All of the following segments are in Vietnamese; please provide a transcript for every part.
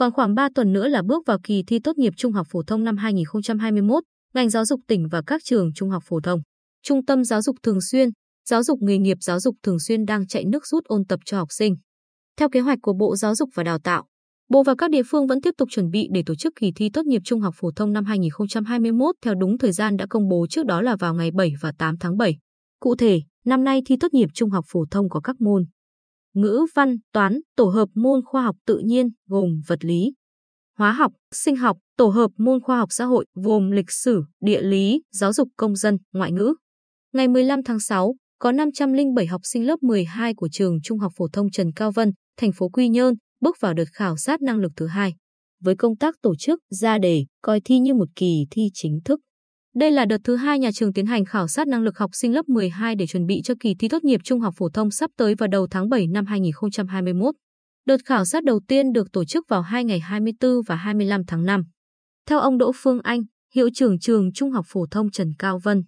Còn khoảng 3 tuần nữa là bước vào kỳ thi tốt nghiệp trung học phổ thông năm 2021, ngành giáo dục tỉnh và các trường trung học phổ thông. Trung tâm giáo dục thường xuyên, giáo dục nghề nghiệp giáo dục thường xuyên đang chạy nước rút ôn tập cho học sinh. Theo kế hoạch của Bộ Giáo dục và Đào tạo, Bộ và các địa phương vẫn tiếp tục chuẩn bị để tổ chức kỳ thi tốt nghiệp trung học phổ thông năm 2021 theo đúng thời gian đã công bố trước đó là vào ngày 7 và 8 tháng 7. Cụ thể, năm nay thi tốt nghiệp trung học phổ thông có các môn ngữ văn, toán, tổ hợp môn khoa học tự nhiên gồm vật lý, hóa học, sinh học, tổ hợp môn khoa học xã hội gồm lịch sử, địa lý, giáo dục công dân, ngoại ngữ. Ngày 15 tháng 6, có 507 học sinh lớp 12 của trường Trung học phổ thông Trần Cao Vân, thành phố Quy Nhơn bước vào đợt khảo sát năng lực thứ hai. Với công tác tổ chức, ra đề, coi thi như một kỳ thi chính thức. Đây là đợt thứ hai nhà trường tiến hành khảo sát năng lực học sinh lớp 12 để chuẩn bị cho kỳ thi tốt nghiệp trung học phổ thông sắp tới vào đầu tháng 7 năm 2021. Đợt khảo sát đầu tiên được tổ chức vào hai ngày 24 và 25 tháng 5. Theo ông Đỗ Phương Anh, hiệu trưởng trường Trung học phổ thông Trần Cao Vân,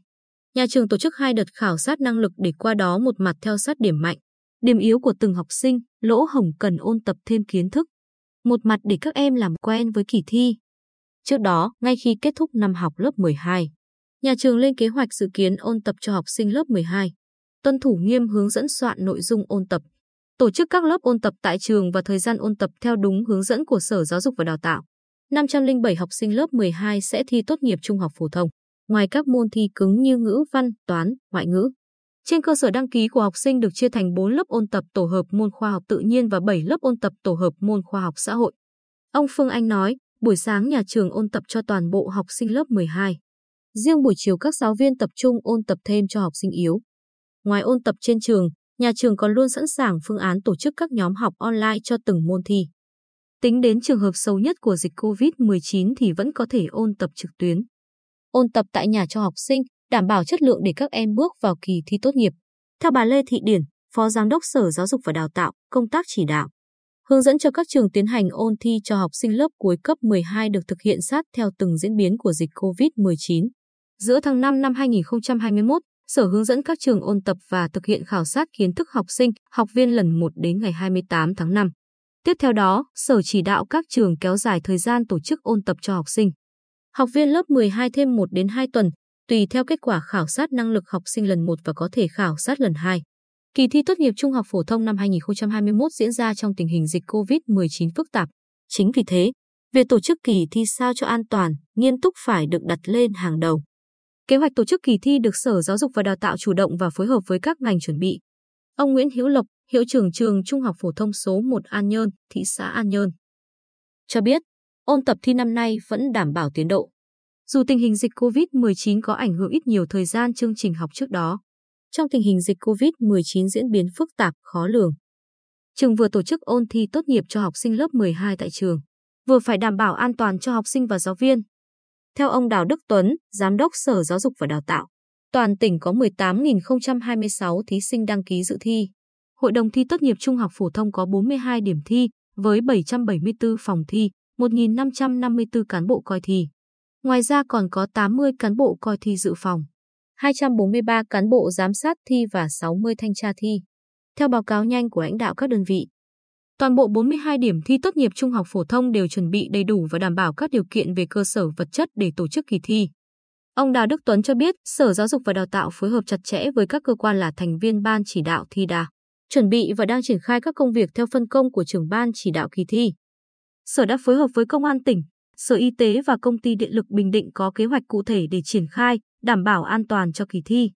nhà trường tổ chức hai đợt khảo sát năng lực để qua đó một mặt theo sát điểm mạnh, điểm yếu của từng học sinh, lỗ hổng cần ôn tập thêm kiến thức. Một mặt để các em làm quen với kỳ thi. Trước đó, ngay khi kết thúc năm học lớp 12, nhà trường lên kế hoạch dự kiến ôn tập cho học sinh lớp 12. Tuân thủ nghiêm hướng dẫn soạn nội dung ôn tập. Tổ chức các lớp ôn tập tại trường và thời gian ôn tập theo đúng hướng dẫn của Sở Giáo dục và Đào tạo. 507 học sinh lớp 12 sẽ thi tốt nghiệp trung học phổ thông, ngoài các môn thi cứng như ngữ văn, toán, ngoại ngữ. Trên cơ sở đăng ký của học sinh được chia thành 4 lớp ôn tập tổ hợp môn khoa học tự nhiên và 7 lớp ôn tập tổ hợp môn khoa học xã hội. Ông Phương Anh nói, buổi sáng nhà trường ôn tập cho toàn bộ học sinh lớp 12. Riêng buổi chiều các giáo viên tập trung ôn tập thêm cho học sinh yếu. Ngoài ôn tập trên trường, nhà trường còn luôn sẵn sàng phương án tổ chức các nhóm học online cho từng môn thi. Tính đến trường hợp xấu nhất của dịch COVID-19 thì vẫn có thể ôn tập trực tuyến. Ôn tập tại nhà cho học sinh, đảm bảo chất lượng để các em bước vào kỳ thi tốt nghiệp. Theo bà Lê Thị Điển, Phó Giám đốc Sở Giáo dục và Đào tạo, công tác chỉ đạo, hướng dẫn cho các trường tiến hành ôn thi cho học sinh lớp cuối cấp 12 được thực hiện sát theo từng diễn biến của dịch COVID-19. Giữa tháng 5 năm 2021, Sở hướng dẫn các trường ôn tập và thực hiện khảo sát kiến thức học sinh, học viên lần 1 đến ngày 28 tháng 5. Tiếp theo đó, Sở chỉ đạo các trường kéo dài thời gian tổ chức ôn tập cho học sinh. Học viên lớp 12 thêm 1 đến 2 tuần, tùy theo kết quả khảo sát năng lực học sinh lần 1 và có thể khảo sát lần 2. Kỳ thi tốt nghiệp trung học phổ thông năm 2021 diễn ra trong tình hình dịch COVID-19 phức tạp. Chính vì thế, việc tổ chức kỳ thi sao cho an toàn, nghiêm túc phải được đặt lên hàng đầu. Kế hoạch tổ chức kỳ thi được Sở Giáo dục và Đào tạo chủ động và phối hợp với các ngành chuẩn bị. Ông Nguyễn Hữu Lộc, hiệu trưởng trường Trung học phổ thông số 1 An Nhơn, thị xã An Nhơn, cho biết ôn tập thi năm nay vẫn đảm bảo tiến độ. Dù tình hình dịch COVID-19 có ảnh hưởng ít nhiều thời gian chương trình học trước đó, trong tình hình dịch COVID-19 diễn biến phức tạp, khó lường. Trường vừa tổ chức ôn thi tốt nghiệp cho học sinh lớp 12 tại trường, vừa phải đảm bảo an toàn cho học sinh và giáo viên. Theo ông Đào Đức Tuấn, Giám đốc Sở Giáo dục và Đào tạo, toàn tỉnh có 18.026 thí sinh đăng ký dự thi. Hội đồng thi tốt nghiệp trung học phổ thông có 42 điểm thi, với 774 phòng thi, 1.554 cán bộ coi thi. Ngoài ra còn có 80 cán bộ coi thi dự phòng, 243 cán bộ giám sát thi và 60 thanh tra thi. Theo báo cáo nhanh của lãnh đạo các đơn vị, toàn bộ 42 điểm thi tốt nghiệp trung học phổ thông đều chuẩn bị đầy đủ và đảm bảo các điều kiện về cơ sở vật chất để tổ chức kỳ thi. Ông Đào Đức Tuấn cho biết, Sở Giáo dục và Đào tạo phối hợp chặt chẽ với các cơ quan là thành viên ban chỉ đạo thi đà, chuẩn bị và đang triển khai các công việc theo phân công của trưởng ban chỉ đạo kỳ thi. Sở đã phối hợp với Công an tỉnh, Sở Y tế và Công ty Điện lực Bình Định có kế hoạch cụ thể để triển khai, đảm bảo an toàn cho kỳ thi.